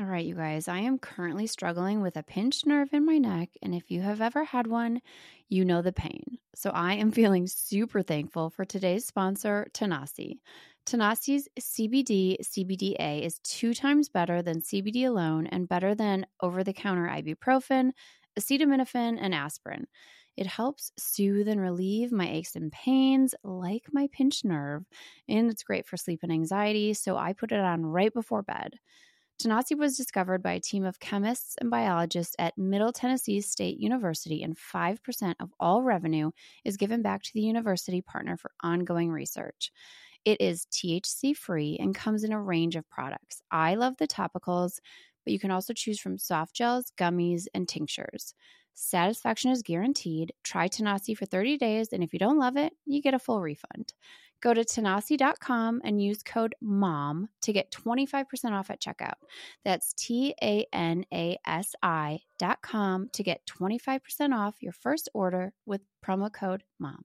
All right, you guys, I am currently struggling with a pinched nerve in my neck. And if you have ever had one, you know the pain. So I am feeling super thankful for today's sponsor, Tanasi. Tanasi's CBD CBDA is two times better than CBD alone and better than over the counter ibuprofen, acetaminophen, and aspirin. It helps soothe and relieve my aches and pains, like my pinched nerve, and it's great for sleep and anxiety. So I put it on right before bed. Tanasi was discovered by a team of chemists and biologists at Middle Tennessee State University, and 5% of all revenue is given back to the university partner for ongoing research. It is THC free and comes in a range of products. I love the topicals, but you can also choose from soft gels, gummies, and tinctures. Satisfaction is guaranteed. Try Tanasi for 30 days, and if you don't love it, you get a full refund. Go to tanasi.com and use code MOM to get 25% off at checkout. That's T A N A S I.com to get 25% off your first order with promo code MOM.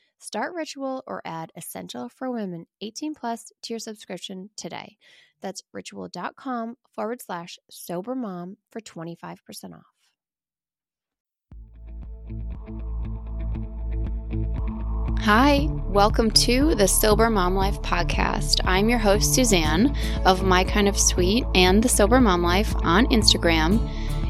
Start Ritual or add Essential for Women 18 Plus to your subscription today. That's ritual.com forward slash sober mom for 25% off. Hi, welcome to the Sober Mom Life podcast. I'm your host, Suzanne of My Kind of Sweet and the Sober Mom Life on Instagram.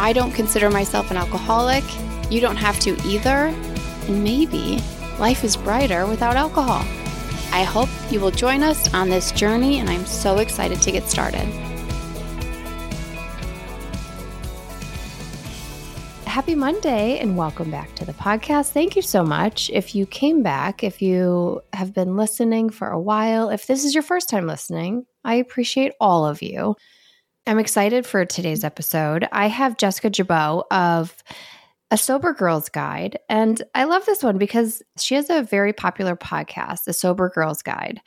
I don't consider myself an alcoholic. You don't have to either. And maybe life is brighter without alcohol. I hope you will join us on this journey, and I'm so excited to get started. Happy Monday and welcome back to the podcast. Thank you so much. If you came back, if you have been listening for a while, if this is your first time listening, I appreciate all of you. I'm excited for today's episode. I have Jessica Jeboult of a Sober Girls Guide. And I love this one because she has a very popular podcast, The Sober Girls Guide.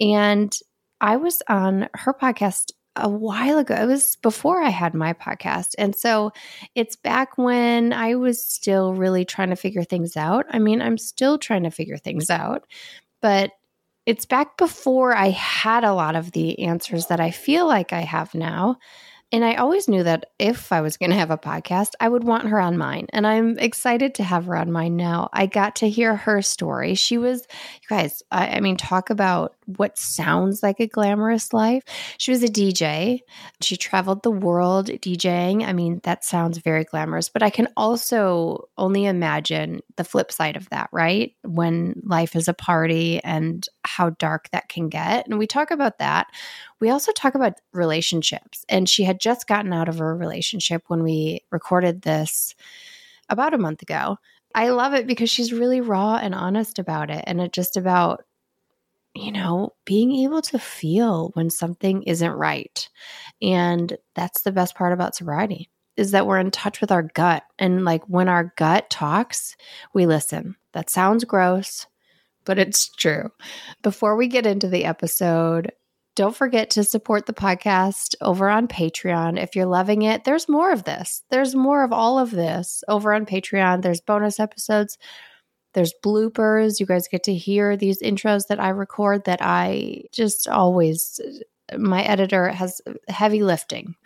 And I was on her podcast a while ago. It was before I had my podcast. And so it's back when I was still really trying to figure things out. I mean, I'm still trying to figure things out, but it's back before I had a lot of the answers that I feel like I have now. And I always knew that if I was going to have a podcast, I would want her on mine. And I'm excited to have her on mine now. I got to hear her story. She was, you guys, I, I mean, talk about what sounds like a glamorous life. She was a DJ. She traveled the world DJing. I mean, that sounds very glamorous, but I can also only imagine the flip side of that, right? When life is a party and how dark that can get. And we talk about that. We also talk about relationships. And she had just gotten out of a relationship when we recorded this about a month ago. I love it because she's really raw and honest about it. And it just about you know, being able to feel when something isn't right. And that's the best part about sobriety is that we're in touch with our gut. And like when our gut talks, we listen. That sounds gross, but it's true. Before we get into the episode, don't forget to support the podcast over on Patreon. If you're loving it, there's more of this. There's more of all of this over on Patreon. There's bonus episodes There's bloopers. You guys get to hear these intros that I record that I just always, my editor has heavy lifting.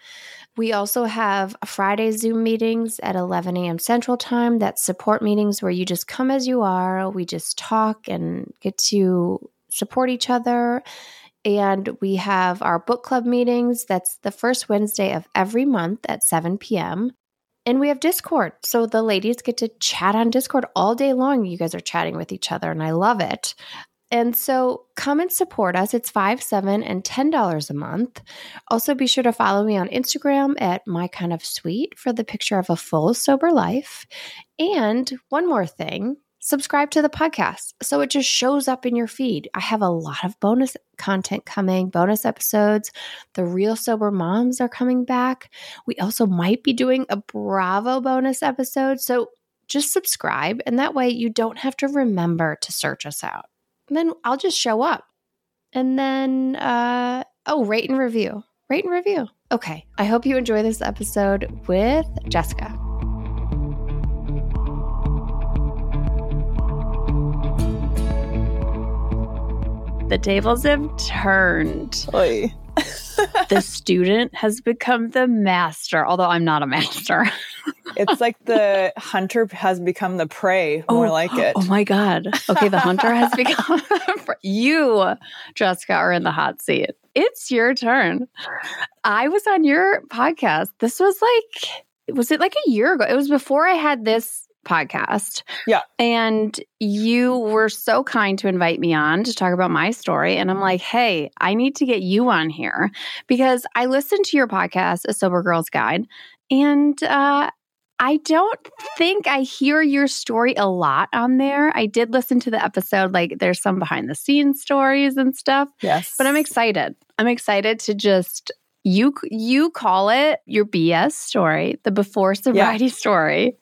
We also have Friday Zoom meetings at 11 a.m. Central Time. That's support meetings where you just come as you are. We just talk and get to support each other. And we have our book club meetings. That's the first Wednesday of every month at 7 p.m. And we have Discord. So the ladies get to chat on Discord all day long. You guys are chatting with each other, and I love it. And so come and support us. It's five, seven, and ten dollars a month. Also, be sure to follow me on Instagram at my kind of sweet for the picture of a full sober life. And one more thing, subscribe to the podcast so it just shows up in your feed. I have a lot of bonus content coming, bonus episodes. The real sober moms are coming back. We also might be doing a Bravo bonus episode. So just subscribe, and that way you don't have to remember to search us out then I'll just show up. And then, uh, oh, rate and review. Rate and review. Okay. I hope you enjoy this episode with Jessica. The tables have turned. Oy. the student has become the master, although I'm not a master. it's like the hunter has become the prey, more oh, like it. Oh my God. Okay, the hunter has become you, Jessica, are in the hot seat. It's your turn. I was on your podcast. This was like, was it like a year ago? It was before I had this podcast. Yeah. And you were so kind to invite me on to talk about my story. And I'm like, hey, I need to get you on here because I listened to your podcast, A Sober Girl's Guide, and uh, I don't think I hear your story a lot on there. I did listen to the episode, like there's some behind the scenes stories and stuff. Yes. But I'm excited. I'm excited to just you you call it your BS story, the before sobriety yeah. story.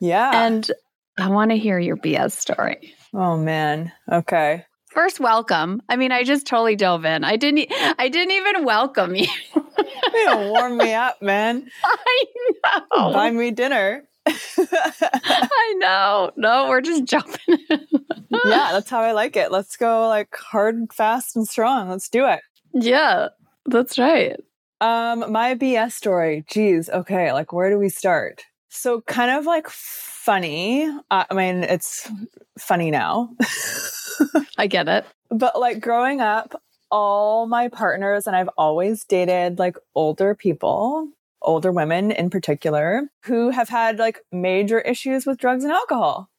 Yeah. And I want to hear your BS story. Oh man. Okay. First, welcome. I mean, I just totally dove in. I didn't. I didn't even welcome you. you warm me up, man. I know. Buy me dinner. I know. No, we're just jumping. yeah, that's how I like it. Let's go like hard, fast, and strong. Let's do it. Yeah, that's right. Um, my BS story. Geez, okay, like where do we start? So kind of like funny. Uh, I mean, it's funny now. I get it. But like growing up, all my partners, and I've always dated like older people, older women in particular, who have had like major issues with drugs and alcohol.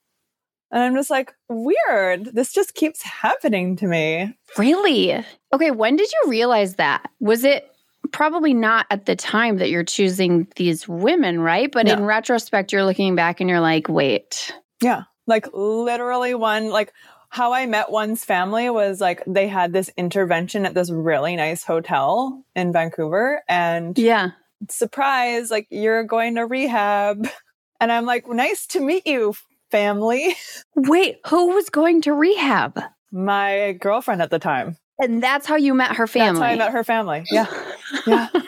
And I'm just like, weird. This just keeps happening to me. Really? Okay. When did you realize that? Was it probably not at the time that you're choosing these women, right? But in retrospect, you're looking back and you're like, wait. Yeah. Like literally one, like how I met one's family was like they had this intervention at this really nice hotel in Vancouver. And yeah, surprise, like you're going to rehab. And I'm like, nice to meet you, family. Wait, who was going to rehab? My girlfriend at the time. And that's how you met her family. That's how I met her family. Yeah. yeah.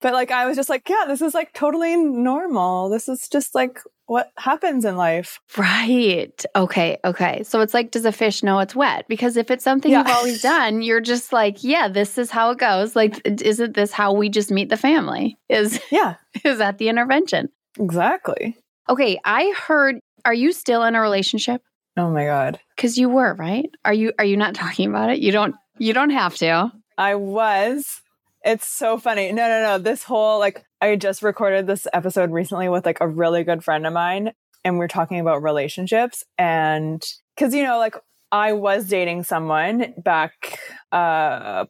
But like, I was just like, yeah, this is like totally normal. This is just like what happens in life. Right. Okay. Okay. So it's like, does a fish know it's wet? Because if it's something yeah. you've always done, you're just like, yeah, this is how it goes. Like, isn't this how we just meet the family? Is yeah. Is that the intervention? Exactly. Okay. I heard. Are you still in a relationship? Oh my god. Because you were right. Are you? Are you not talking about it? You don't. You don't have to. I was. It's so funny. No, no, no. This whole like I just recorded this episode recently with like a really good friend of mine and we are talking about relationships and cuz you know like I was dating someone back uh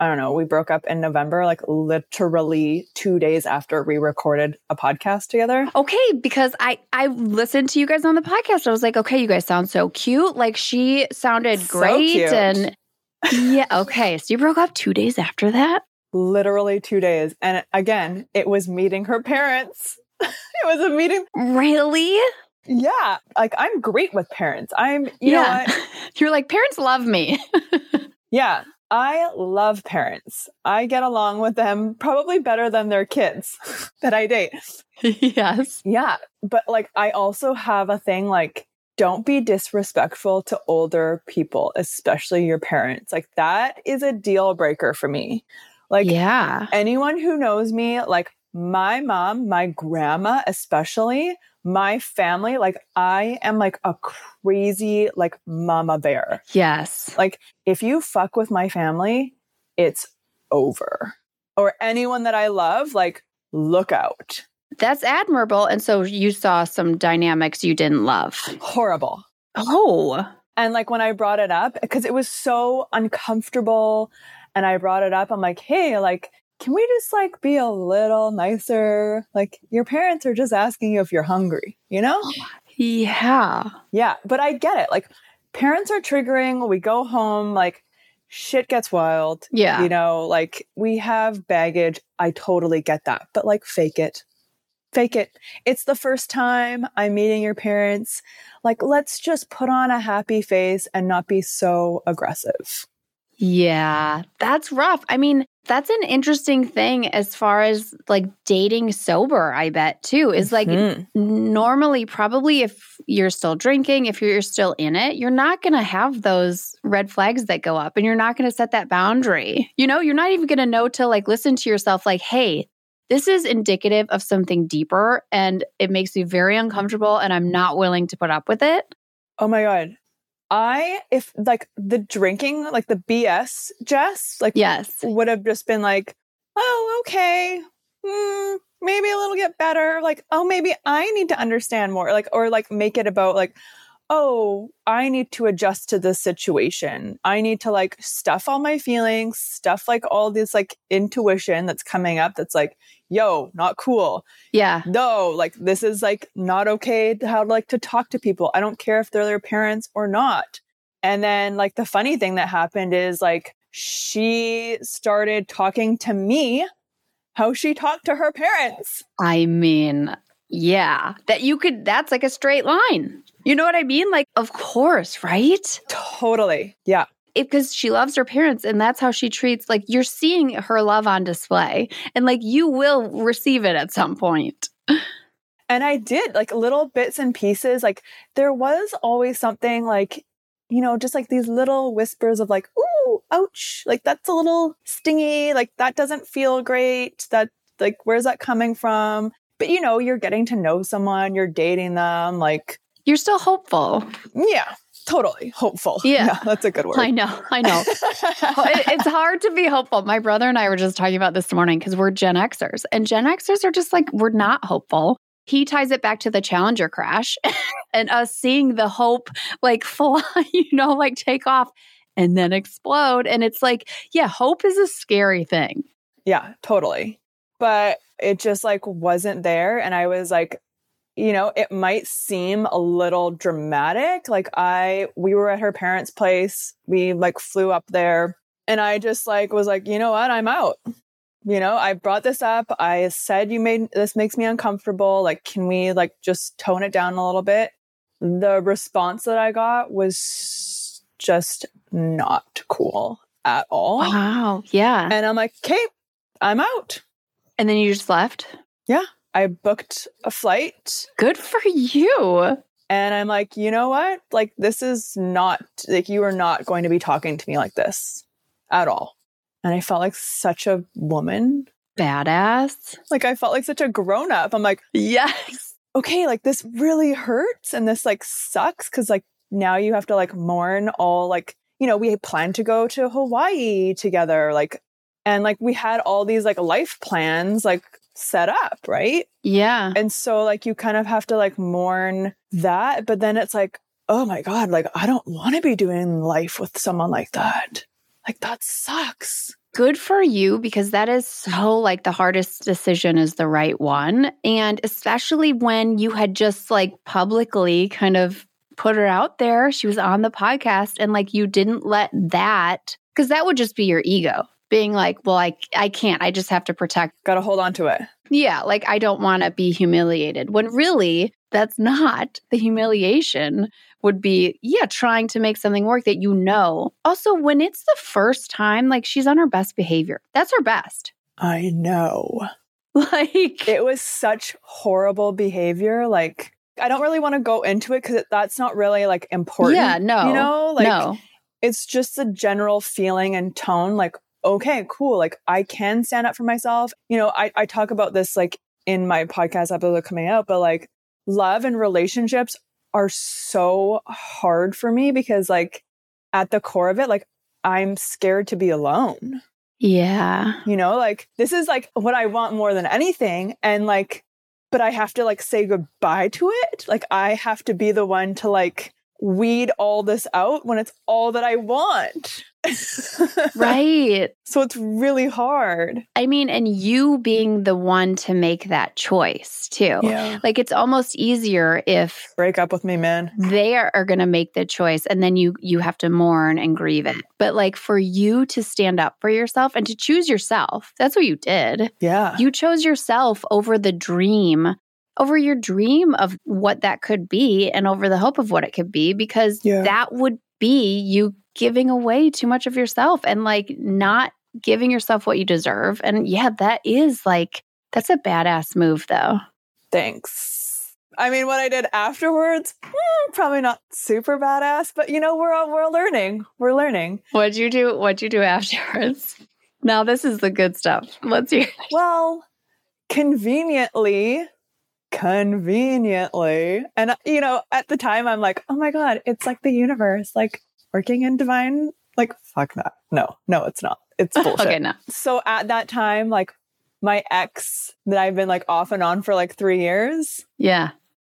I don't know, we broke up in November, like literally two days after we recorded a podcast together. Okay, because I I listened to you guys on the podcast. I was like, okay, you guys sound so cute. Like she sounded so great, cute. and yeah, okay. So you broke up two days after that? Literally two days. And again, it was meeting her parents. it was a meeting. Really? Yeah. Like I'm great with parents. I'm, you yeah. know You're like, parents love me. yeah. I love parents. I get along with them probably better than their kids that I date. Yes. Yeah. But like, I also have a thing like, don't be disrespectful to older people, especially your parents. Like that is a deal breaker for me. Like yeah. anyone who knows me, like my mom, my grandma, especially my family, like I am like a crazy like mama bear. Yes. Like if you fuck with my family, it's over. Or anyone that I love, like look out. That's admirable. And so you saw some dynamics you didn't love. Horrible. Oh. And like when I brought it up, because it was so uncomfortable, and I brought it up, I'm like, hey, like, can we just like be a little nicer? Like, your parents are just asking you if you're hungry, you know? Oh yeah. Yeah. But I get it. Like, parents are triggering. We go home, like, shit gets wild. Yeah. You know, like, we have baggage. I totally get that. But like, fake it fake it. It's the first time I'm meeting your parents. Like, let's just put on a happy face and not be so aggressive. Yeah, that's rough. I mean, that's an interesting thing as far as like dating sober, I bet too. Is like mm-hmm. normally, probably if you're still drinking, if you're still in it, you're not going to have those red flags that go up and you're not going to set that boundary. You know, you're not even going to know to like listen to yourself, like, hey, this is indicative of something deeper and it makes me very uncomfortable and I'm not willing to put up with it. Oh my God. I, if like the drinking, like the BS Jess, like, yes, would have just been like, oh, okay, mm, maybe a little get better. Like, oh, maybe I need to understand more. Like, or like make it about like, oh, I need to adjust to this situation. I need to like stuff all my feelings, stuff like all this like intuition that's coming up that's like, yo, not cool. Yeah. No, like this is like not okay to how like to talk to people. I don't care if they're their parents or not. And then like the funny thing that happened is like she started talking to me how she talked to her parents. I mean, yeah, that you could, that's like a straight line. You know what I mean? Like, of course, right? Totally. Yeah. Because she loves her parents and that's how she treats, like, you're seeing her love on display and like you will receive it at some point. And I did like little bits and pieces. Like, there was always something like, you know, just like these little whispers of like, ooh, ouch, like that's a little stingy, like that doesn't feel great. That, like, where's that coming from? But you know, you're getting to know someone, you're dating them, like, you're still hopeful. Yeah, totally hopeful. Yeah. yeah. that's a good word. I know. I know. it's hard to be hopeful. My brother and I were just talking about this morning because we're Gen Xers, and Gen Xers are just like, we're not hopeful. He ties it back to the Challenger crash and us seeing the hope like fly, you know, like take off and then explode. And it's like, yeah, hope is a scary thing. Yeah, totally. But it just like wasn't there. And I was like, you know, it might seem a little dramatic. Like I, we were at her parents' place. We like flew up there and I just like was like, you know what? I'm out. You know, I brought this up. I said you made this makes me uncomfortable. Like, can we like just tone it down a little bit? The response that I got was just not cool at all. Wow. Yeah. And I'm like, okay, I'm out. And then you just left? Yeah. I booked a flight. Good for you. And I'm like, you know what? Like, this is not, like, you are not going to be talking to me like this at all. And I felt like such a woman. Badass. Like, I felt like such a grown up. I'm like, yes. Okay, like, this really hurts. And this, like, sucks because, like, now you have to, like, mourn all, like, you know, we planned to go to Hawaii together. Like, and like, we had all these, like, life plans, like, set up, right? Yeah. And so like you kind of have to like mourn that, but then it's like, oh my God, like I don't want to be doing life with someone like that. Like that sucks. Good for you because that is so like the hardest decision is the right one. And especially when you had just like publicly kind of put her out there. She was on the podcast and like you didn't let that because that would just be your ego being like, well, I, I can't. I just have to protect. Got to hold on to it. Yeah. Like, I don't want to be humiliated. When really, that's not the humiliation, would be, yeah, trying to make something work that you know. Also, when it's the first time, like, she's on her best behavior. That's her best. I know. Like, it was such horrible behavior. Like, I don't really want to go into it because that's not really like important. Yeah, no. You know, like no. it's just a general feeling and tone like, okay, cool. Like I can stand up for myself. You know, I, I talk about this like in my podcast episode coming out, but like love and relationships are so hard for me because like at the core of it, like I'm scared to be alone. Yeah. You know, like this is like what I want more than anything. And like, but I have to like say goodbye to it. Like I have to be the one to like weed all this out when it's all that I want. right. So it's really hard. I mean, and you being the one to make that choice too. Yeah. Like it's almost easier if Break up with me, man. they are, are going to make the choice and then you you have to mourn and grieve it. But like for you to stand up for yourself and to choose yourself. That's what you did. Yeah. You chose yourself over the dream, over your dream of what that could be and over the hope of what it could be, because Yeah. that would be you giving away too much of yourself and like not giving yourself what you deserve. And yeah, that is like, that's a badass move though. Thanks. I mean, what I did afterwards, hmm, probably not super badass, but you know, we're all, we're learning. We're learning. What'd you do? What'd you do afterwards? Now this is the good stuff. Let's hear. Well, conveniently, conveniently, and you know, at the time, I'm like, oh my god, it's like the universe, like working in divine. Like, fuck that. No, no, it's not. It's bullshit. Okay, no. So at that time, like my ex that I've been like off and on for like three years, Yeah.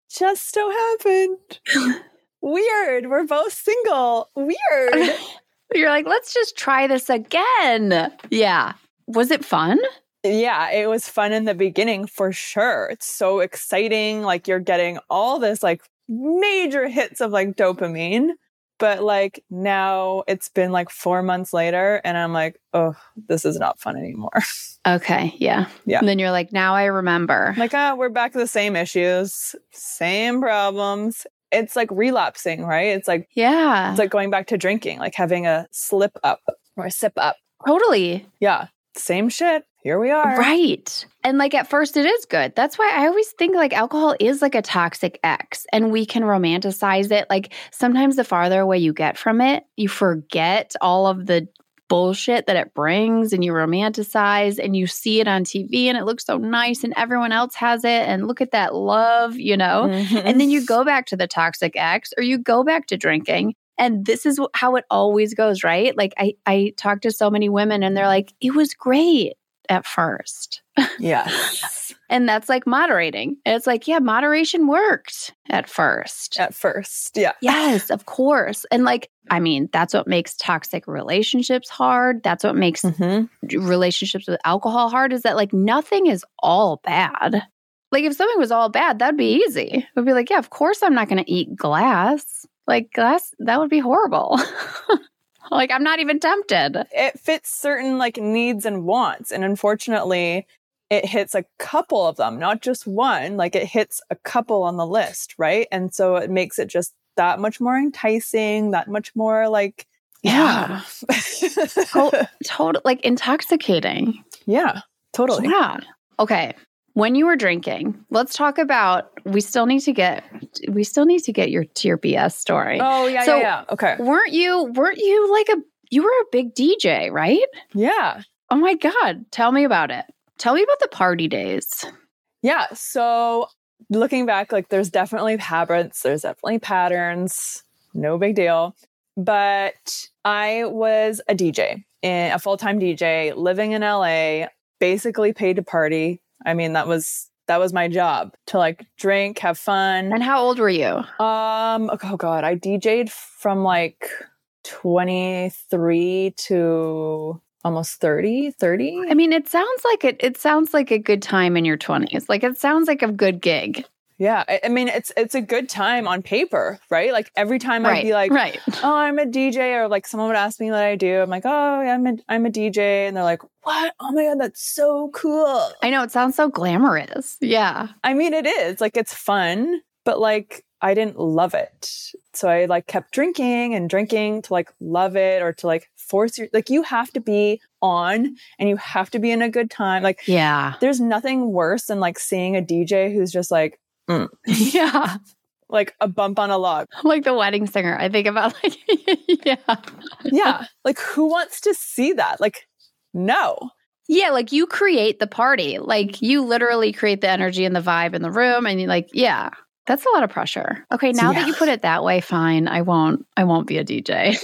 just so happened. Weird. We're both single. Weird. You're like, let's just try this again. Yeah. Was it fun? Yeah, it was fun in the beginning for sure. It's so exciting. Like you're getting all this like major hits of like dopamine. But like now it's been like four months later and I'm like, oh, this is not fun anymore. Okay. Yeah. Yeah. And then you're like, now I remember. like, ah, we're back to the same issues, same problems. It's like relapsing, right? It's like yeah. it's like going back to drinking, like having a slip up or a sip up. totally. Yeah. Same shit. Here we are. Right. And like at first it is good. That's why I always think like alcohol is like a toxic ex and we can romanticize it. Like sometimes the farther away you get from it, you forget all of the bullshit that it brings and you romanticize and you see it on TV and it looks so nice and everyone else has it and look at that love, you know? Mhm. And then you go back to the toxic ex or you go back to drinking. And this is how it always goes, right? Like I I talk to so many women and they're like, "It was great at first. yes. And that's like moderating. It's like, yeah, moderation worked at first. At first. Yeah. Yes, of course. And like, I mean, that's what makes toxic relationships hard. That's what makes Mhm. relationships with alcohol hard is that like nothing is all bad. Like if something was all bad, that'd be easy. It would be like, yeah, of course I'm not going to eat glass. Like glass, that would be horrible. like I'm not even tempted. It fits certain like needs and wants. And unfortunately, it hits a couple of them, not just one. Like it hits a couple on the list, right? And so it makes it just that much more enticing, that much more like, yeah. To- total like intoxicating. yeah, totally. Yeah. Okay. When you were drinking, let's talk about we still need to get we still need to get your to your BS story. Oh, yeah, So- yeah, yeah. Okay. Weren't you weren't you like a you were a big DJ, right? Yeah. Oh my god, tell me about it. Tell me about the party days. Yeah. So looking back, like there's definitely habits, there's definitely patterns, no big deal. But I was a DJ, eh, a full time DJ, living in LA, basically paid to party. I mean, that was that was my job to like drink, have fun. And how old were you? Um, oh god, I DJ'd from like 23 to almost 30, 30. I mean, it sounds like it it sounds like a good time in your 20s. Like it sounds like a good gig. Yeah, I, I mean it's it's a good time on paper, right? Like every time I'd be like, right. "Oh, I'm a DJ," or like someone would ask me what I do. I'm like, "Oh, yeah, I'm a I'm a DJ," and they're like, "What? Oh my god, that's so cool!" I know it sounds so glamorous. Yeah. I mean, it is like it's fun, but like I didn't love it, so I like kept drinking and drinking to like love it or to like force your like you have to be on and you have to be in a good time. Like Yeah. there's nothing worse than like seeing a DJ who's just like mm. Yeah. like a bump on a log. Like the wedding singer. I think about like, yeah. Yeah. like who wants to see that? Like, no. Yeah, like you create the party. Like you literally create the energy and the vibe in the room and you like, yeah. That's a lot of pressure. Okay, now yeah. that you put it that way, fine. I won't I won't be a DJ.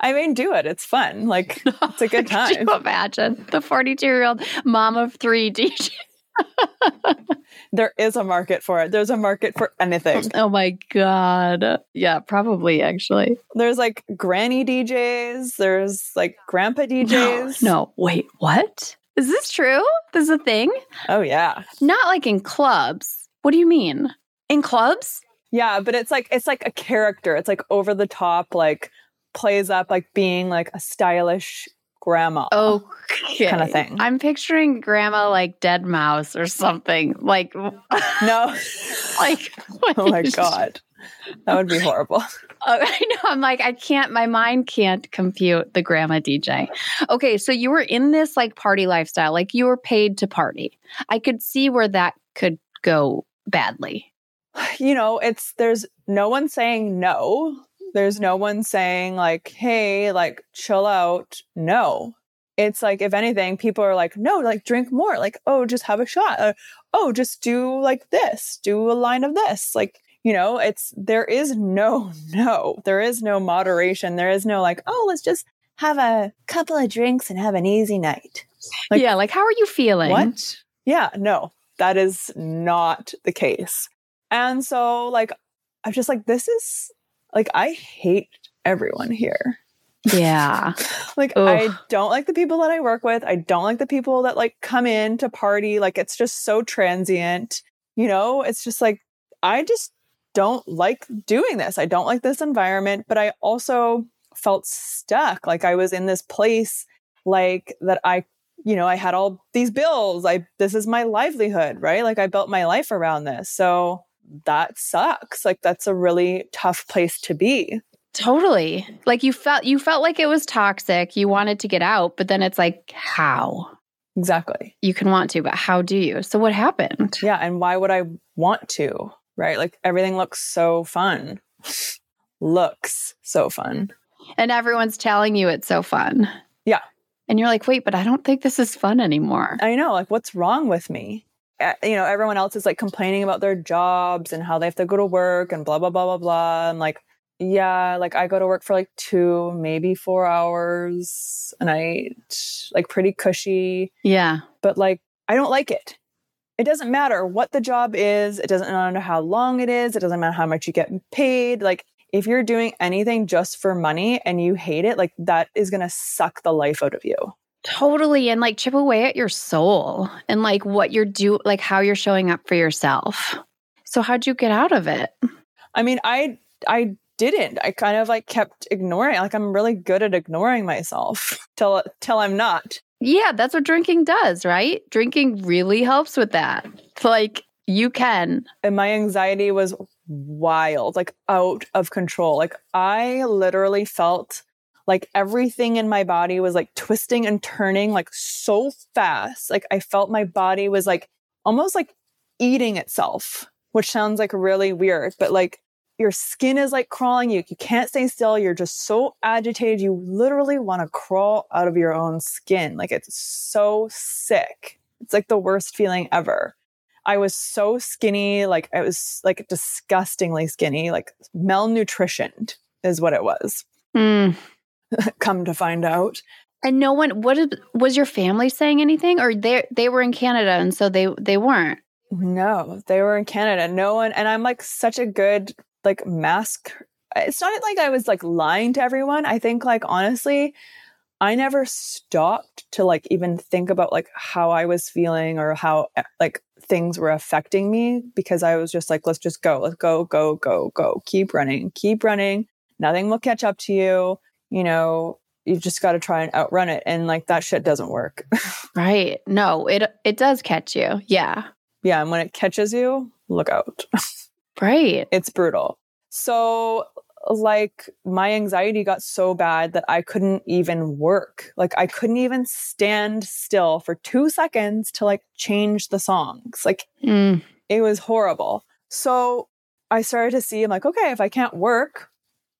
I mean, do it. It's fun. Like it's a good time. Could you imagine the 42-year-old mom of 3 DJ there is a market for it. There's a market for anything. Oh my God. Yeah, probably actually. There's like granny DJs, there's like grandpa DJs. No, no. wait, what? Is this true? This is a thing? Oh, yeah. Not like in clubs. What do you mean? In clubs? Yeah, but it's like it's like a character. It's like over the top, like plays up like being like a stylish grandma. Okay. Kind of thing. I'm picturing grandma like Deadmau5 or something. Like No. like Oh my god. That would be horrible. Oh, I know. I'm like, I can't, my mind can't compute the grandma DJ. Okay. So you were in this like party lifestyle, like you were paid to party. I could see where that could go badly. You know, it's, there's no one saying no. There's no one saying like, hey, like chill out. No. It's like, if anything, people are like, no, like drink more. Like, oh, just have a shot. Uh, oh, just do like this, do a line of this. Like, you know, it's, there is no, no, there is no moderation. There is no like, oh, let's just have a couple of drinks and have an easy night. Like, yeah. Like, how are you feeling? What? Yeah. No, that is not the case. And so, like, I'm just like, this is like I hate everyone here. Yeah. like. I don't like the people that I work with. I don't like the people that like come in to party. Like it's just so transient. You know, it's just like I just don't like doing this. I don't like this environment, but I also felt stuck. Like I was in this place like that I you know, I had all these bills. I this is my livelihood, right? Like I built my life around this. So that sucks. Like that's a really tough place to be. Totally. Like you felt you felt like it was toxic. You wanted to get out, but then it's like how? Exactly. You can want to, but how do you? So what happened? Yeah, and why would I want to? Right? Like everything looks so fun. looks so fun. And everyone's telling you it's so fun. Yeah. And you're like, "Wait, but I don't think this is fun anymore." I know. Like what's wrong with me? You know, everyone else is like complaining about their jobs and how they have to go to work and blah, blah, blah, blah, blah. I'm like, yeah, like I go to work for like two, maybe four hours a night, like pretty cushy. Yeah. But like, I don't like it. It doesn't matter what the job is. It doesn't matter how long it is. It doesn't matter how much you get paid. Like, if you're doing anything just for money and you hate it, like that is going to suck the life out of you. Totally. And like chip away at your soul and like what you're do like how you're showing up for yourself. So how'd you get out of it? I mean, I I didn't. I kind of like kept ignoring. Like I'm really good at ignoring myself till till I'm not. Yeah, that's what drinking does, right? Drinking really helps with that. Like you can. And my anxiety was wild, like out of control. Like I literally felt like everything in my body was like twisting and turning like so fast. Like I felt my body was like almost like eating itself, which sounds like really weird, but like your skin is like crawling. You, you can't stay still. You're just so agitated. You literally want to crawl out of your own skin. Like it's so sick. It's like the worst feeling ever. I was so skinny. Like I was like disgustingly skinny, like malnutritioned is what it was. Mm. come to find out. And no one what is, was your family saying anything or they they were in Canada and so they they weren't. No, they were in Canada. No one and I'm like such a good like mask it's not like I was like lying to everyone. I think like honestly, I never stopped to like even think about like how I was feeling or how like things were affecting me because I was just like, let's just go, let's go, go, go, go, keep running, keep running. Nothing will catch up to you you know, you just got to try and outrun it and like that shit doesn't work. right. No, it it does catch you. Yeah. Yeah, and when it catches you, look out. right. It's brutal. So like my anxiety got so bad that I couldn't even work. Like I couldn't even stand still for 2 seconds to like change the songs. Like mm. It was horrible. So I started to see, I'm like, okay, if I can't work,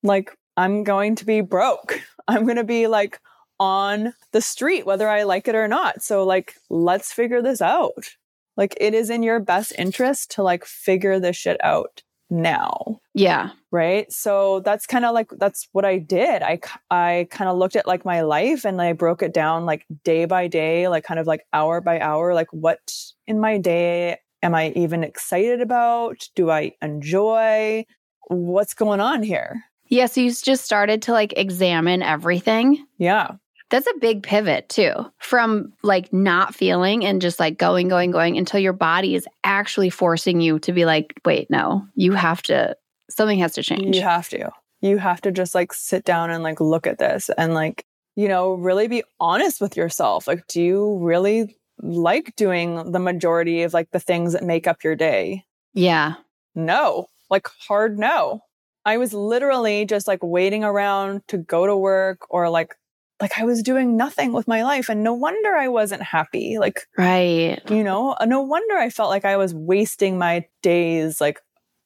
like I'm going to be broke. I'm going to be like on the street, whether I like it or not. So, like, let's figure this out. Like, it is in your best interest to like figure this shit out now. Yeah. Right. So that's kind of like, that's what I did. I, I kind of looked at like my life and I broke it down like day by day, like kind of like hour by hour, like what in my day am I even excited about? Do I enjoy? What's going on here? Yeah. So you just started to like examine everything. Yeah. That's a big pivot too from like not feeling and just like going, going, going until your body is actually forcing you to be like, wait, no, you have to, something has to change. You have to. You have to just like sit down and like look at this and like, you know, really be honest with yourself. Like, do you really like doing the majority of like the things that make up your day? Yeah. No, like hard no. I was literally just like waiting around to go to work or like like I was doing nothing with my life and no wonder I wasn't happy. Like, right. You know, uh, no wonder I felt like I was wasting my days. Like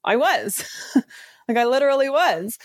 I was, like I literally was.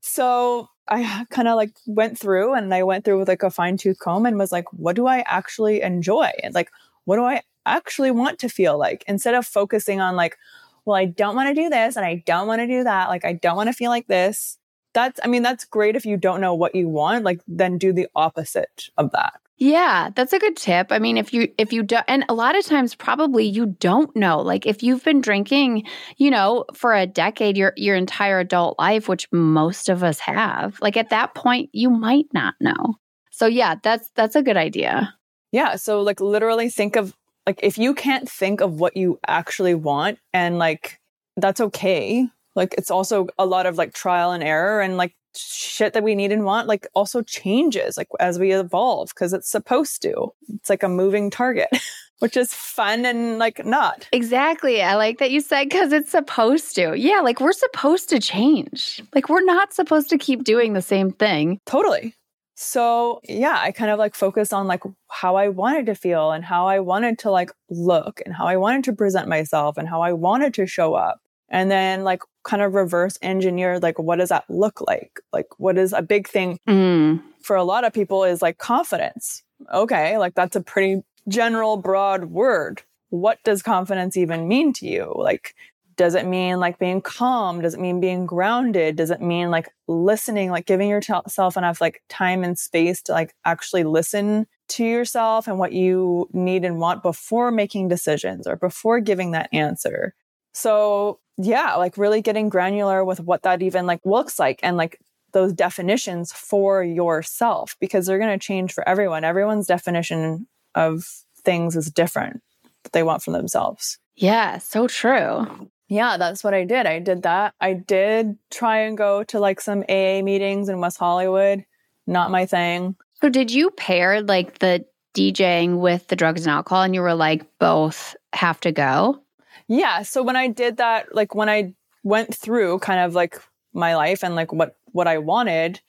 So I kind of like went through and I went through with like a fine tooth comb and was like, what do I actually enjoy? And like, what do I actually want to feel like instead of focusing on like, well, I don't want to do this and I don't want to do that. Like, I don't want to feel like this. That's i mean that's great if you don't know what you want like then do the opposite of that. Yeah that's a good tip. I mean if you if you don't and a lot of times probably you don't know like if you've been drinking you know for a decade your your entire adult life which most of us have like at that point you might not know. So yeah that's that's a good idea. Yeah so like literally think of like if you can't think of what you actually want and like that's okay like it's also a lot of like trial and error and like shit that we need and want like also changes like as we evolve because it's supposed to. It's like a moving target. which is fun and like not. Exactly. I like that you said because it's supposed to. Yeah, like we're supposed to change. Like we're not supposed to keep doing the same thing. Totally. So, yeah, I kind of like focused on like how I wanted to feel and how I wanted to like look and how I wanted to present myself and how I wanted to show up and then like kind of reverse engineer like what does that look like? Like what is a big thing mm. for a lot of people is like confidence. Okay like that's a pretty general broad word. What does confidence even mean to you? Like does it mean like being calm does it mean being grounded does it mean like listening like giving yourself enough like time and space to like actually listen to yourself and what you need and want before making decisions or before giving that answer so yeah, like really getting granular with what that even like looks like and like those definitions for yourself because they're going to change for everyone. Everyone's definition of things is different that they want from themselves. Yeah, so true. Yeah, that's what I did. I did that. I did try and go to like some AA meetings in West Hollywood. Not my thing. So did you pair like the DJing with the drugs and alcohol and you were like both have to go? Yeah. So when I did that, like when I went through kind of like my life and like what, what I wanted,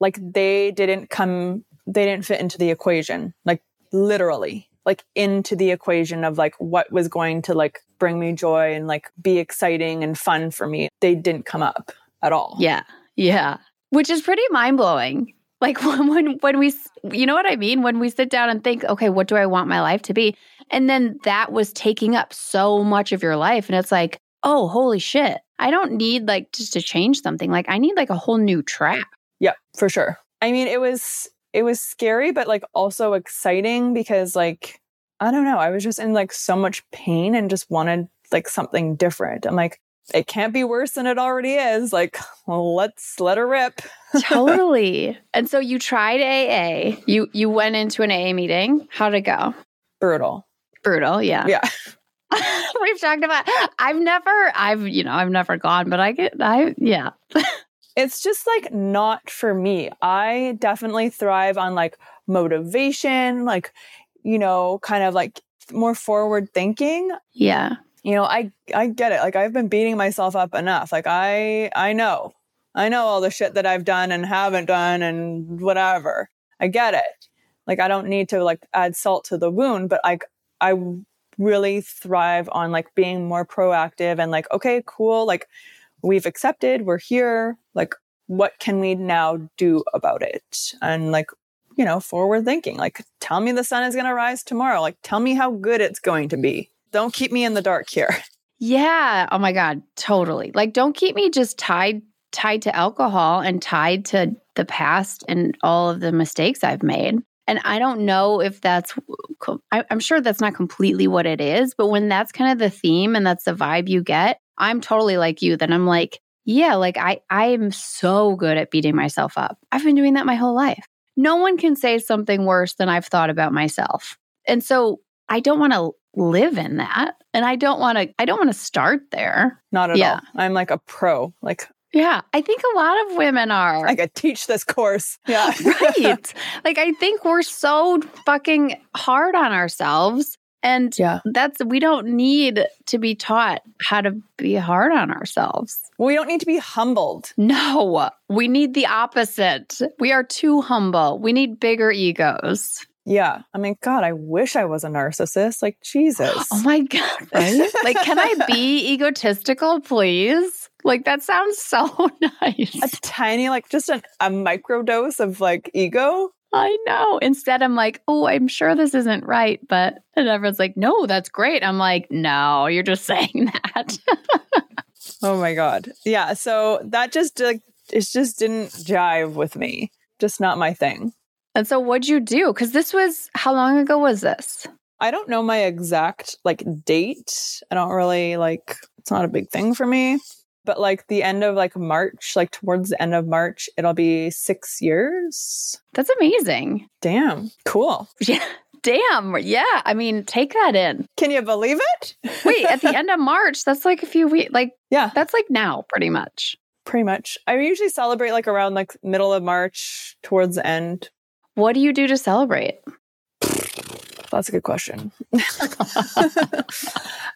like they didn't come, they didn't fit into the equation, like literally, like into the equation of like what was going to like bring me joy and like be exciting and fun for me. They didn't come up at all. Yeah. Yeah. Which is pretty mind blowing. Like when, when when we you know what I mean when we sit down and think okay what do I want my life to be and then that was taking up so much of your life and it's like oh holy shit I don't need like just to change something like I need like a whole new track. Yeah, for sure. I mean it was it was scary but like also exciting because like I don't know I was just in like so much pain and just wanted like something different. I'm like it can't be worse than it already is. Like, well, let's let her rip. totally. And so you tried AA. You you went into an AA meeting. How'd it go? Brutal. Brutal, yeah. Yeah. We've talked about I've never I've you know, I've never gone, but I get I yeah. it's just like not for me. I definitely thrive on like motivation, like you know, kind of like more forward thinking. Yeah you know, I I get it. Like I've been beating myself up enough. Like I I know. I know all the shit that I've done and haven't done and whatever. I get it. Like I don't need to like add salt to the wound, but like I really thrive on like being more proactive and like, okay, cool. Like we've accepted, we're here. Like, what can we now do about it? And like, you know, forward thinking, like, tell me the sun is going to rise tomorrow. Like, tell me how good it's going to be. Don't keep me in the dark here. Yeah. Oh my God. Totally. Like, don't keep me just tied tied to alcohol and tied to the past and all of the mistakes I've made. And I don't know if that's, I'm sure that's not completely what it is, but when that's kind of the theme and that's the vibe you get, I'm totally like you, that I'm like, yeah, like I, I'm so good at beating myself up. I've been doing that my whole life. No one can say something worse than I've thought about myself. And so I don't want to live in that. And I don't want to, I don't want to start there. Not at yeah. all. I'm like a pro. Like, yeah, I think a lot of women are. I could teach this course. Yeah. right. Like, I think we're so fucking hard on ourselves. And yeah. that's, we don't need to be taught how to be hard on ourselves. We don't need to be humbled. No, we need the opposite. We are too humble. We need bigger egos. Yeah. I mean, God, I wish I was a narcissist. Like, Jesus. Oh my God. Right? like, can I be egotistical, please? Like, that sounds so nice. A tiny, like, just an, a micro dose of like ego. I know. Instead, I'm like, oh, I'm sure this isn't right. But, and everyone's like, no, that's great. I'm like, no, you're just saying that. oh my God. Yeah. So that just, like, it just didn't jive with me. Just not my thing. And so what'd you do? Because this was how long ago was this? I don't know my exact like date. I don't really like it's not a big thing for me. But like the end of like March, like towards the end of March, it'll be six years. That's amazing. Damn. Cool. Yeah. Damn. Yeah. I mean, take that in. Can you believe it? Wait, at the end of March, that's like a few weeks. Like, yeah, that's like now, pretty much. Pretty much. I usually celebrate like around like middle of March towards the end. What do you do to celebrate? That's a good question.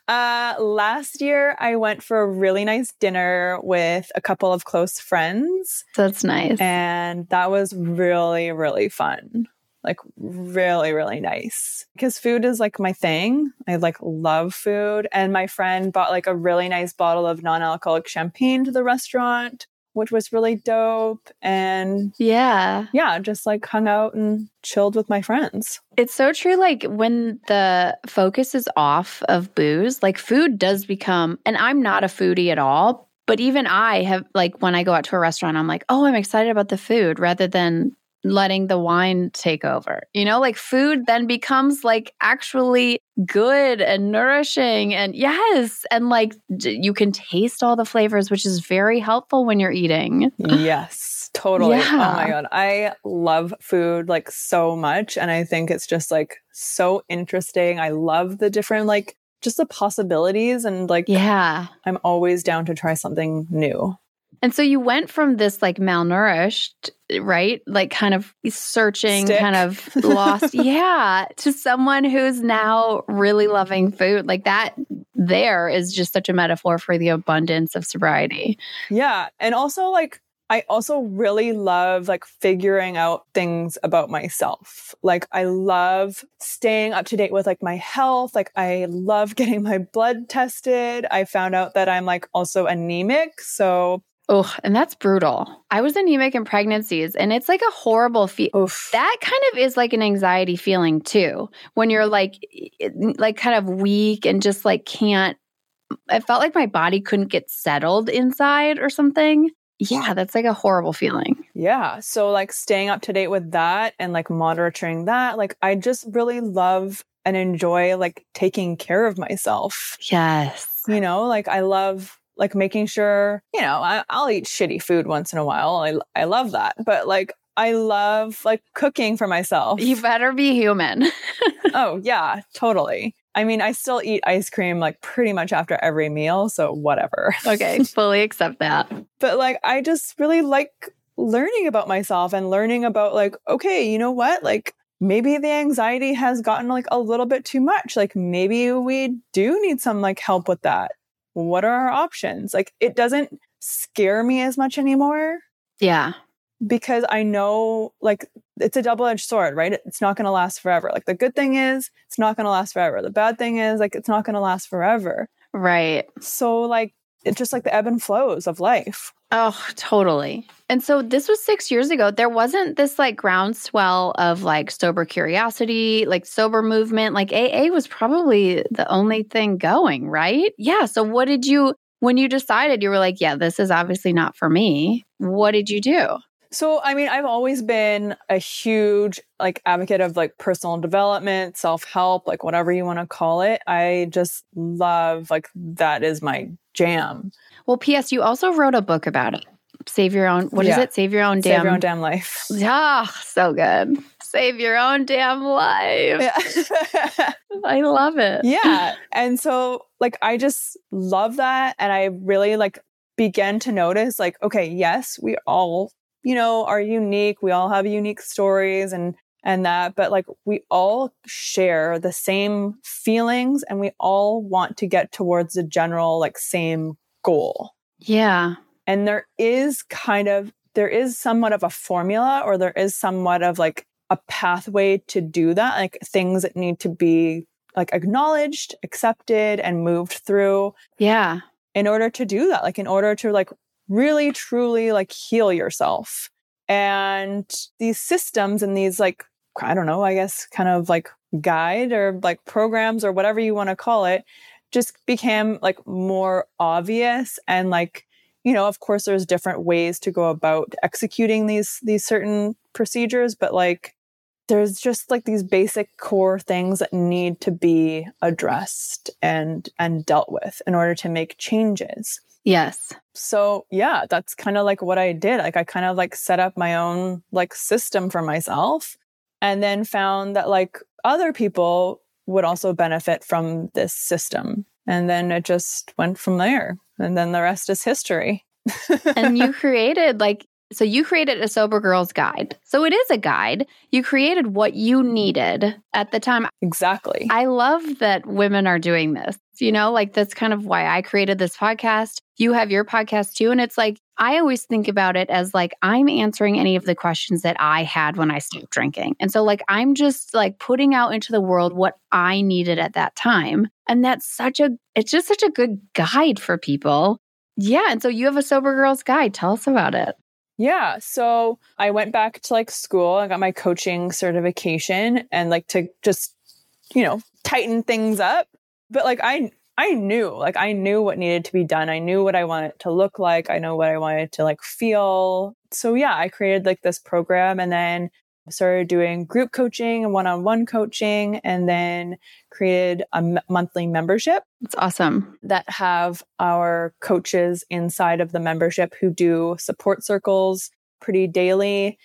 uh, last year, I went for a really nice dinner with a couple of close friends. That's nice. And that was really, really fun. Like, really, really nice. Because food is like my thing. I like love food. And my friend bought like a really nice bottle of non alcoholic champagne to the restaurant which was really dope. And yeah. Yeah, just like hung out and chilled with my friends. It's so true. Like when the focus is off of booze, like food does become, and I'm not a foodie at all, but even I have, like, when I go out to a restaurant, I'm like, oh, I'm excited about the food rather than letting the wine take over. You know, like food then becomes like actually good and nourishing and yes, and like you can taste all the flavors which is very helpful when you're eating. Yes, totally. Yeah. Oh my god, I love food like so much and I think it's just like so interesting. I love the different like just the possibilities and like yeah. I'm always down to try something new. And so you went from this like malnourished, right? Like kind of searching, Stick. kind of lost, yeah, to someone who's now really loving food. Like that there is just such a metaphor for the abundance of sobriety. Yeah. And also like I also really love like figuring out things about myself. Like I love staying up to date with like my health. Like I love getting my blood tested. I found out that I'm like also anemic. So Oh, and that's brutal. I was anemic in pregnancies, and it's like a horrible feel. That kind of is like an anxiety feeling too, when you're like, like kind of weak and just like can't. I felt like my body couldn't get settled inside or something. Yeah, that's like a horrible feeling. Yeah. So, like, staying up to date with that and like monitoring that, like, I just really love and enjoy like taking care of myself. Yes. You know, like, I love like making sure, you know, I, will eat shitty food once in a while. I, I love that. But like, I love like cooking for myself. You better be human. oh, yeah, totally. I mean, I still eat ice cream like pretty much after every meal. So whatever. okay. Fully accept that. But like, I just really like learning about myself and learning about like, okay, you know what? Like, maybe the anxiety has gotten like a little bit too much. Like maybe we do need some like help with that what are our options? Like it doesn't scare me as much anymore. Yeah. Because I know like it's a double edged sword, right? It's not going to last forever. Like the good thing is, it's not going to last forever. The bad thing is, like, it's not going to last forever. Right. So, like, it's just like the ebb and flows of life. Oh, totally. And so this was six years ago. There wasn't this like groundswell of like sober curiosity, like sober movement. Like AA was probably the only thing going, right? Yeah. So, what did you, when you decided you were like, yeah, this is obviously not for me, what did you do? So, I mean, I've always been a huge like advocate of like personal development, self-help, like whatever you want to call it. I just love like that is my jam. Well, PS, you also wrote a book about it. Save your own. What yeah. is it? Save your own damn. Save your own damn life. Yeah, so good. Save your own damn life. Yeah. I love it. Yeah, and so like I just love that, and I really like began to notice like okay, yes, we all you know are unique. We all have unique stories and and that, but like we all share the same feelings, and we all want to get towards the general like same goal. Yeah. And there is kind of, there is somewhat of a formula or there is somewhat of like a pathway to do that, like things that need to be like acknowledged, accepted, and moved through. Yeah. In order to do that, like in order to like really truly like heal yourself. And these systems and these like, I don't know, I guess kind of like guide or like programs or whatever you want to call it just became like more obvious and like you know of course there's different ways to go about executing these these certain procedures but like there's just like these basic core things that need to be addressed and and dealt with in order to make changes. Yes. So yeah that's kind of like what i did. Like i kind of like set up my own like system for myself and then found that like other people would also benefit from this system. And then it just went from there. And then the rest is history. and you created like, so you created a sober girls guide. So it is a guide. You created what you needed at the time. Exactly. I love that women are doing this. You know, like that's kind of why I created this podcast. You have your podcast too. And it's like, I always think about it as like I'm answering any of the questions that I had when I stopped drinking. And so, like, I'm just like putting out into the world what I needed at that time. And that's such a, it's just such a good guide for people. Yeah. And so you have a Sober Girls Guide. Tell us about it. Yeah. So I went back to like school. I got my coaching certification and like to just, you know, tighten things up. But like I I knew, like I knew what needed to be done. I knew what I wanted to look like. I know what I wanted to like feel. So yeah, I created like this program and then started doing group coaching and one-on-one coaching and then created a m- monthly membership. It's awesome. That have our coaches inside of the membership who do support circles pretty daily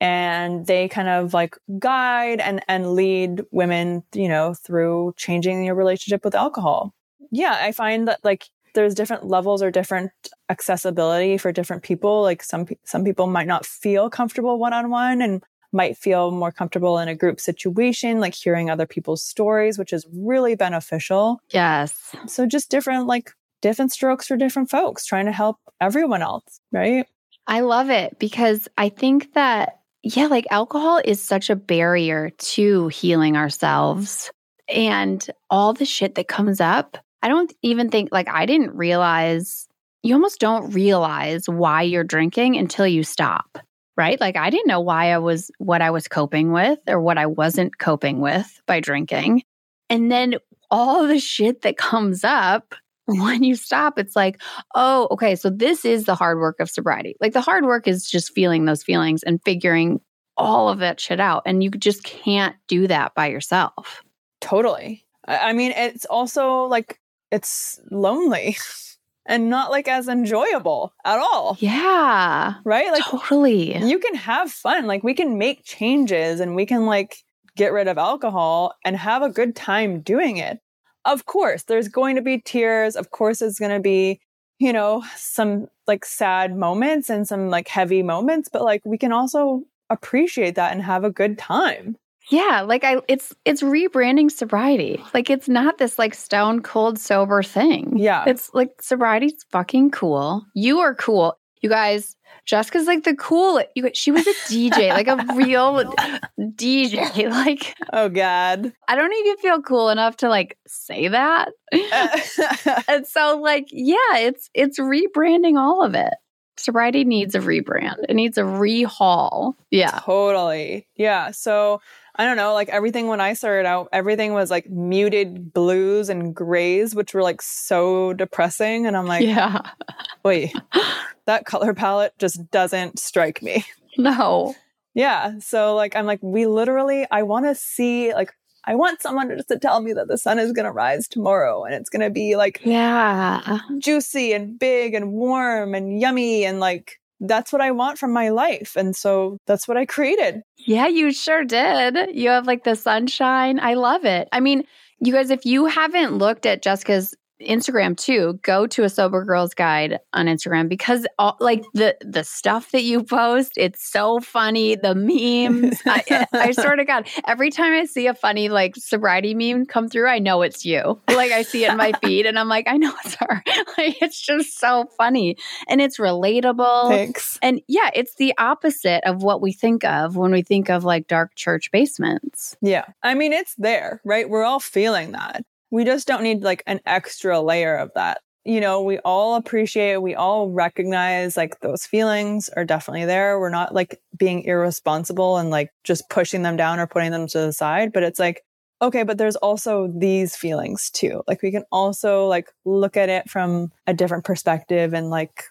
and they kind of like guide and and lead women, you know, through changing your relationship with alcohol yeah, I find that like there's different levels or different accessibility for different people. Like some some people might not feel comfortable one on one and might feel more comfortable in a group situation, like hearing other people's stories, which is really beneficial. Yes. So just different like different strokes for different folks, trying to help everyone else, right? I love it because I think that yeah, like alcohol is such a barrier to healing ourselves and all the shit that comes up I don't even think, like, I didn't realize, you almost don't realize why you're drinking until you stop, right? Like, I didn't know why I was, what I was coping with or what I wasn't coping with by drinking. And then all the shit that comes up when you stop, it's like, oh, okay, so this is the hard work of sobriety. Like, the hard work is just feeling those feelings and figuring all of that shit out. And you just can't do that by yourself. Totally. I mean, it's also like it's lonely and not like as enjoyable at all. Yeah. Right? Like totally. You can have fun. Like we can make changes and we can like get rid of alcohol and have a good time doing it. Of course, there's going to be tears. Of course, there's going to be, you know, some like sad moments and some like heavy moments, but like we can also appreciate that and have a good time. Yeah, like I it's it's rebranding sobriety. Like it's not this like stone cold sober thing. Yeah. It's like sobriety's fucking cool. You are cool. You guys, Jessica's like the cool. You, she was a DJ, like a real DJ. Like, oh god, I don't even feel cool enough to like say that. and so, like, yeah, it's it's rebranding all of it. Sobriety needs a rebrand. It needs a rehaul. Yeah, totally. Yeah. So I don't know, like everything when I started out, everything was like muted blues and grays, which were like so depressing. And I'm like, yeah, wait, that color palette just doesn't strike me. No. Yeah. So like, I'm like, we literally, I want to see, like, I want someone just to tell me that the sun is going to rise tomorrow and it's going to be like, yeah, juicy and big and warm and yummy and like, that's what I want from my life. And so that's what I created. Yeah, you sure did. You have like the sunshine. I love it. I mean, you guys, if you haven't looked at Jessica's Instagram too, go to a sober girls guide on Instagram because all, like the the stuff that you post, it's so funny. The memes, I, I swear to God, every time I see a funny like sobriety meme come through, I know it's you. Like I see it in my feed, and I'm like, I know it's her. Like it's just so funny and it's relatable. Thanks. And yeah, it's the opposite of what we think of when we think of like dark church basements. Yeah, I mean it's there, right? We're all feeling that we just don't need like an extra layer of that. You know, we all appreciate, we all recognize like those feelings are definitely there. We're not like being irresponsible and like just pushing them down or putting them to the side, but it's like, okay, but there's also these feelings too. Like we can also like look at it from a different perspective and like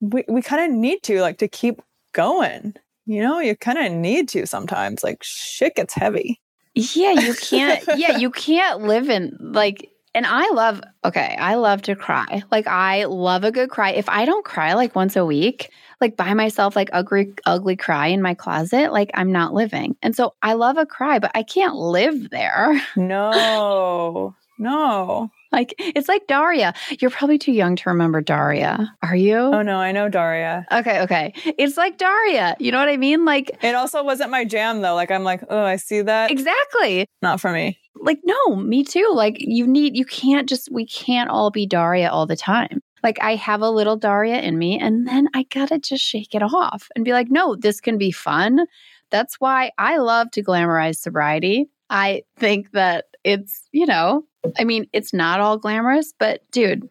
we, we kind of need to like to keep going. You know, you kind of need to sometimes. Like shit gets heavy. Yeah, you can't. yeah, you can't live in like. And I love. Okay, I love to cry. Like I love a good cry. If I don't cry like once a week, like by myself, like ugly, ugly cry in my closet, like I'm not living. And so I love a cry, but I can't live there. No, no. Like it's like Daria. You're probably too young to remember Daria. Are you? Oh no, I know Daria. Okay, okay. It's like Daria. You know what I mean? Like it also wasn't my jam though. Like I'm like, oh, I see that. Exactly. Not for me. Like no, me too. Like you need you can't just we can't all be Daria all the time. Like I have a little Daria in me and then I got to just shake it off and be like, "No, this can be fun." That's why I love to glamorize sobriety. I think that it's, you know, I mean, it's not all glamorous, but dude,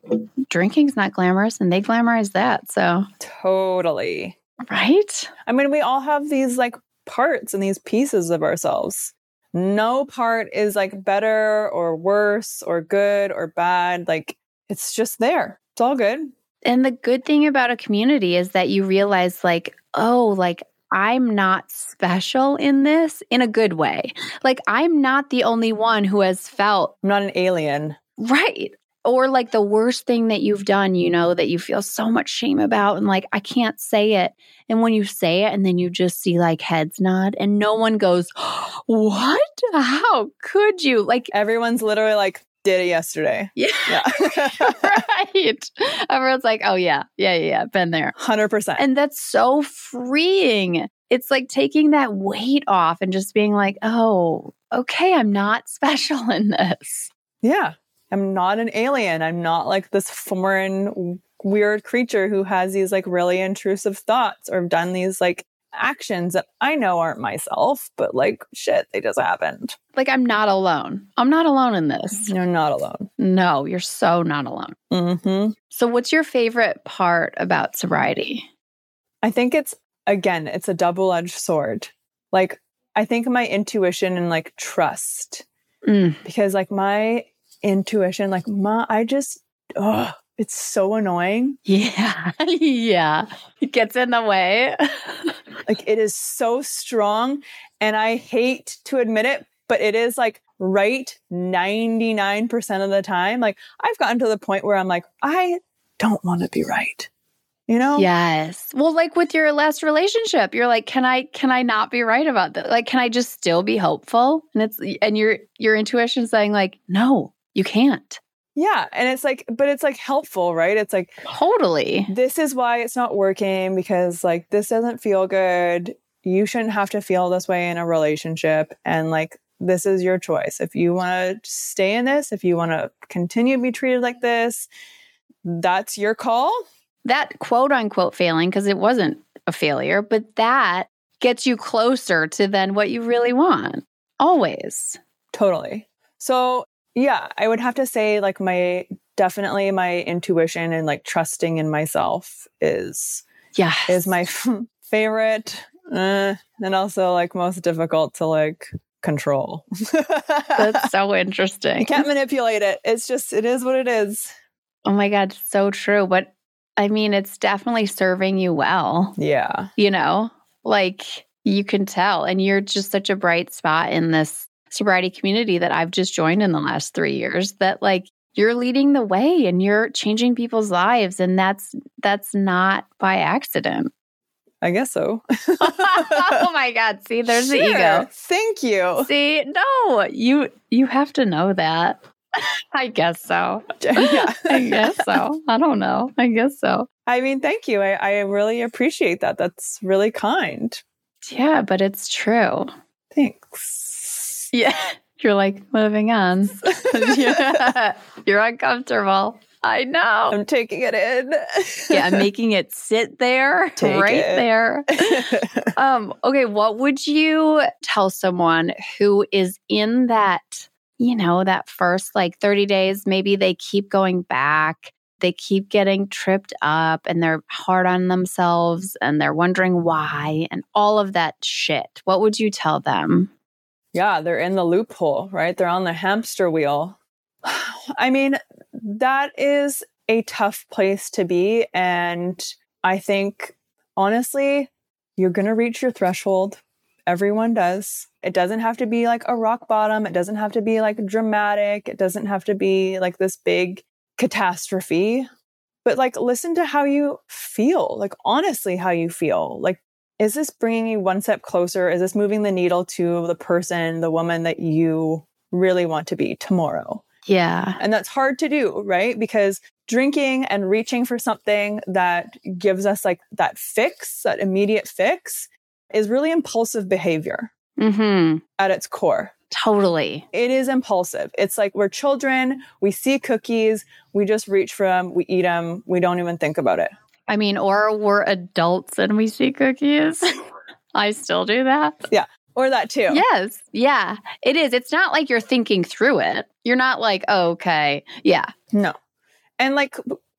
drinking's not glamorous and they glamorize that. So totally. Right? I mean, we all have these like parts and these pieces of ourselves. No part is like better or worse or good or bad. Like it's just there. It's all good. And the good thing about a community is that you realize, like, oh, like I'm not special in this in a good way. Like, I'm not the only one who has felt. I'm not an alien. Right. Or like the worst thing that you've done, you know, that you feel so much shame about. And like, I can't say it. And when you say it, and then you just see like heads nod, and no one goes, What? How could you? Like, everyone's literally like, did it yesterday. Yeah. yeah. right. Everyone's like, oh, yeah, yeah, yeah, been there. 100%. And that's so freeing. It's like taking that weight off and just being like, oh, okay, I'm not special in this. Yeah. I'm not an alien. I'm not like this foreign, weird creature who has these like really intrusive thoughts or done these like actions that I know aren't myself, but like shit, they just happened. Like I'm not alone. I'm not alone in this. You're not alone. No, you're so not alone. Mm-hmm. So, what's your favorite part about sobriety? I think it's again, it's a double edged sword. Like I think my intuition and like trust, mm. because like my intuition, like my, I just, oh, it's so annoying. Yeah. yeah. It gets in the way. like it is so strong. And I hate to admit it, but it is like right 99% of the time. Like I've gotten to the point where I'm like, I don't want to be right. You know? Yes. Well, like with your last relationship, you're like, can I can I not be right about that? Like, can I just still be hopeful? And it's and your your intuition saying like, no, you can't. Yeah. And it's like, but it's like helpful, right? It's like, totally. This is why it's not working because like this doesn't feel good. You shouldn't have to feel this way in a relationship. And like, this is your choice. If you want to stay in this, if you want to continue to be treated like this, that's your call. that quote unquote failing, because it wasn't a failure, but that gets you closer to then what you really want. Always. Totally. So, yeah, I would have to say, like, my definitely my intuition and like trusting in myself is yeah is my f- favorite uh, and also like most difficult to like control. That's so interesting. You can't manipulate it. It's just it is what it is. Oh my god so true but i mean it's definitely serving you well yeah. you know? Like you can tell and you're just such a bright spot in this sobriety community that I've just joined in the last 3 years that like you're leading the way and you're changing people's lives and that's that's not by accident. I guess so. Oh my god see there's sure. the ego. Thank you. See no you you have to know that. I guess so. Yeah. I guess so. I don't know. I guess so. I mean thank you. I, I really appreciate that. That's really kind. Yeah but it's true. Thanks yeah you're like moving on. You're uncomfortable. I know. I'm taking it in. yeah, I'm making it sit there, Take right it. there. um, okay, what would you tell someone who is in that, you know, that first like 30 days, maybe they keep going back, they keep getting tripped up and they're hard on themselves and they're wondering why and all of that shit. What would you tell them? Yeah, they're in the loophole, right? They're on the hamster wheel. I mean, that is a tough place to be. And I think, honestly, you're going to reach your threshold. Everyone does. It doesn't have to be like a rock bottom. It doesn't have to be like dramatic. It doesn't have to be like this big catastrophe. But like, listen to how you feel, like, honestly, how you feel. Like, is this bringing you one step closer? Is this moving the needle to the person, the woman that you really want to be tomorrow? Yeah. And that's hard to do, right? Because drinking and reaching for something that gives us like that fix, that immediate fix, is really impulsive behavior mm-hmm. at its core. Totally. It is impulsive. It's like we're children, we see cookies, we just reach for them, we eat them, we don't even think about it. I mean, or we're adults and we see cookies. I still do that. Yeah. Or that too. Yes. Yeah. It is. It's not like you're thinking through it. You're not like, oh, okay. Yeah. No. And like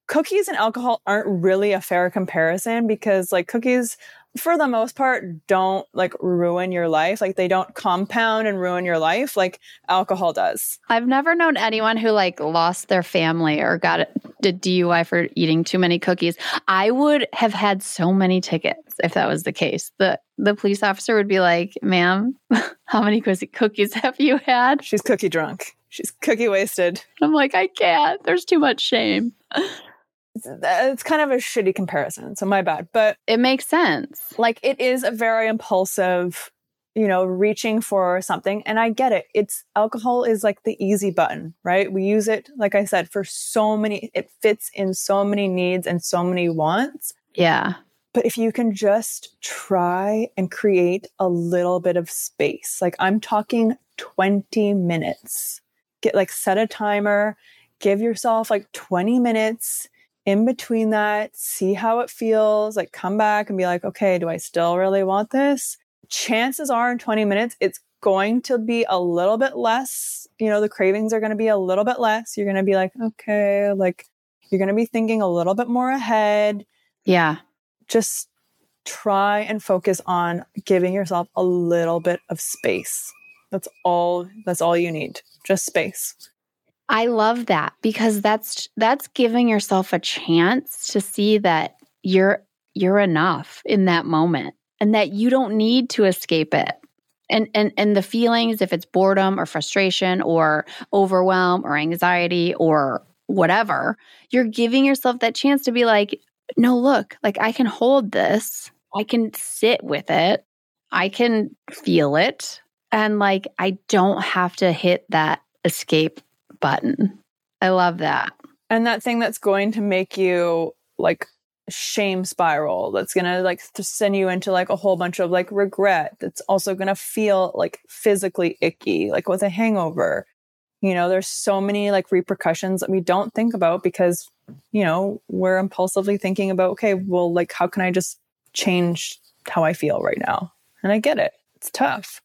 cookies and alcohol aren't really a fair comparison because like cookies for the most part don't like ruin your life. Like they don't compound and ruin your life like alcohol does. I've never known anyone who like lost their family or got a dui for eating too many cookies. I would have had so many tickets if that was the case. The the police officer would be like ma'am how many cookies have you had? She's cookie drunk. She's cookie wasted. I'm like i can't. There's too much shame Uh, it's kind of a shitty comparison, so my bad. But it makes sense. Like it is a very impulsive, you know, reaching for something. And I get it. It's alcohol is like the easy button, right? We use it, like I said, for so many, it fits in so many needs and so many wants. Yeah. But if you can just try and create a little bit of space, like I'm talking 20 minutes, get like set a timer, give yourself like 20 minutes in between that, see how it feels, like come back and be like, okay, do I still really want this? Chances are in 20 minutes, it's going to be a little bit less. You know, the cravings are going to be a little bit less. You're going to be like, okay, like you're going to be thinking a little bit more ahead. Yeah. Just try and focus on giving yourself a little bit of space. That's all, that's all you need. Just space. I love that because that's that's giving yourself a chance to see that you're you're enough in that moment and that you don't need to escape it. And and and the feelings if it's boredom or frustration or overwhelm or anxiety or whatever, you're giving yourself that chance to be like, no, look, like I can hold this. I can sit with it. I can feel it. And like I don't have to hit that escape button. I love that. And that thing that's going to make you like shame spiral that's going to like send you into like a whole bunch of like regret that's also going to feel like physically icky like with a hangover you know there's so many like repercussions that we don't think about because you know, we're impulsively thinking about, okay, well, like, how can I just change how I feel right now? And I get it. It's tough.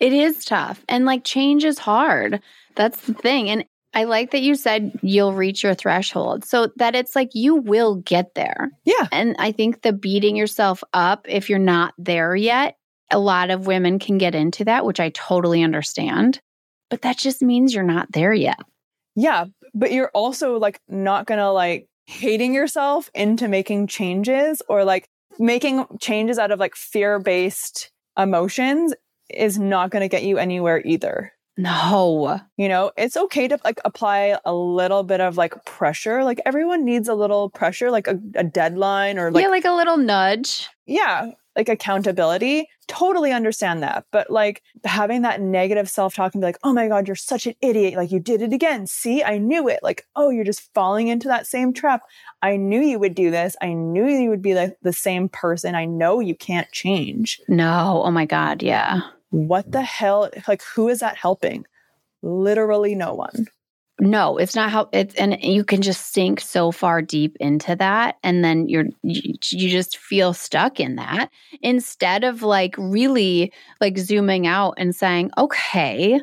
It is tough. And like change is hard. That's the thing. And I like that you said you'll reach your threshold so that it's like you will get there. Yeah. And I think the beating yourself up if you're not there yet, a lot of women can get into that, which I totally understand. But that just means you're not there yet. Yeah. But you're also like not going to like hating yourself into making changes or like making changes out of like fear based emotions is not going to get you anywhere either. No. You know, it's okay to like apply a little bit of like pressure. Like everyone needs a little pressure, like a, a deadline or like Yeah, like a little nudge. Yeah, like accountability. Totally understand that. But like having that negative self-talk and be like, "Oh my god, you're such an idiot. Like you did it again. See? I knew it." Like, "Oh, you're just falling into that same trap. I knew you would do this. I knew you would be like the same person. I know you can't change." No. Oh my god, yeah what the hell? Like, who is that helping? Literally no one. No, it's not how it's, and you can just sink so far deep into that. And then you're, you, you just feel stuck in that instead of like really like zooming out and saying, okay,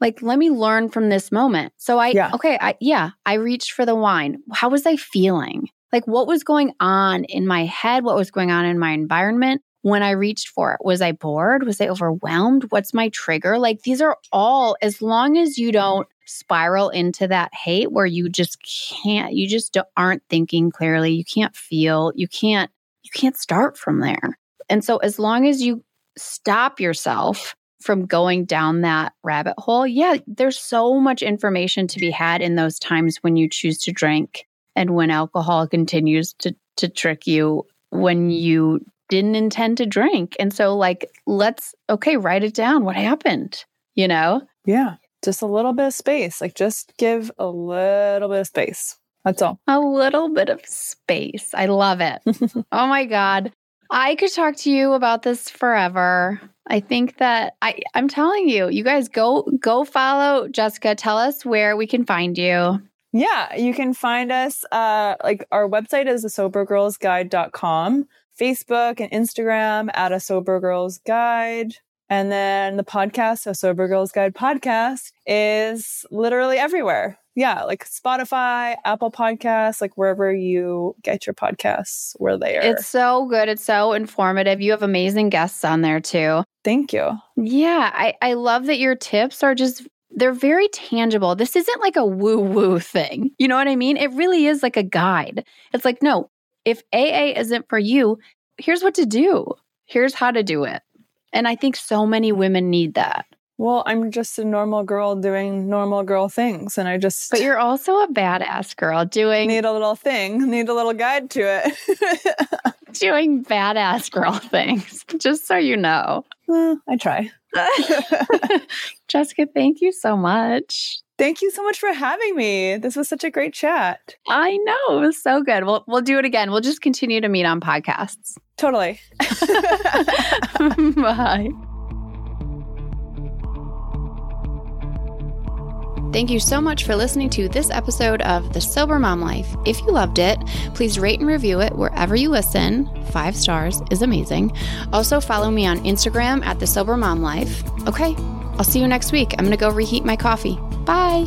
like let me learn from this moment. So I, yeah. okay, I, yeah, I reached for the wine. How was I feeling? Like what was going on in my head? What was going on in my environment? When I reached for it? Was I bored? Was I overwhelmed? What's my trigger? Like these are all, as long as you don't spiral into that hate where you just can't, you just aren't thinking clearly, you can't feel, you can't, you can't start from there. And so as long as you stop yourself from going down that rabbit hole, yeah, there's so much information to be had in those times when you choose to drink and when alcohol continues to to trick you when you didn't intend to drink. And so, like, let's, okay, write it down. What happened? You know? Yeah. Just a little bit of space. Like, just give a little bit of space. That's all. A little bit of space. I love it. oh my God. I could talk to you about this forever. I think that I I'm telling you, you guys go go follow Jessica. Tell us where we can find you. Yeah, you can find us uh like our website is the sobergirlsguide.com. Facebook and Instagram at a Sober Girls Guide. And then the podcast, a Sober Girls Guide podcast, is literally everywhere. Yeah, like Spotify, Apple Podcasts, like wherever you get your podcasts, where they are. It's so good. It's so informative. You have amazing guests on there too. Thank you. Yeah, I, I love that your tips are just they're very tangible. This isn't like a woo woo thing. You know what I mean? It really is like a guide. It's like, no, if AA isn't for you, here's what to do. Here's how to do it. And I think so many women need that. Well, I'm just a normal girl doing normal girl things. And I just. But you're also a badass girl doing. Need a little thing, need a little guide to it. doing badass girl things, just so you know. Well, I try. Jessica, thank you so much. Thank you so much for having me. This was such a great chat. I know. It was so good. We'll we'll do it again. We'll just continue to meet on podcasts. Totally. Bye. Thank you so much for listening to this episode of The Sober Mom Life. If you loved it, please rate and review it wherever you listen. Five stars is amazing. Also, follow me on Instagram at The Sober Mom Life. Okay, I'll see you next week. I'm going to go reheat my coffee. Bye.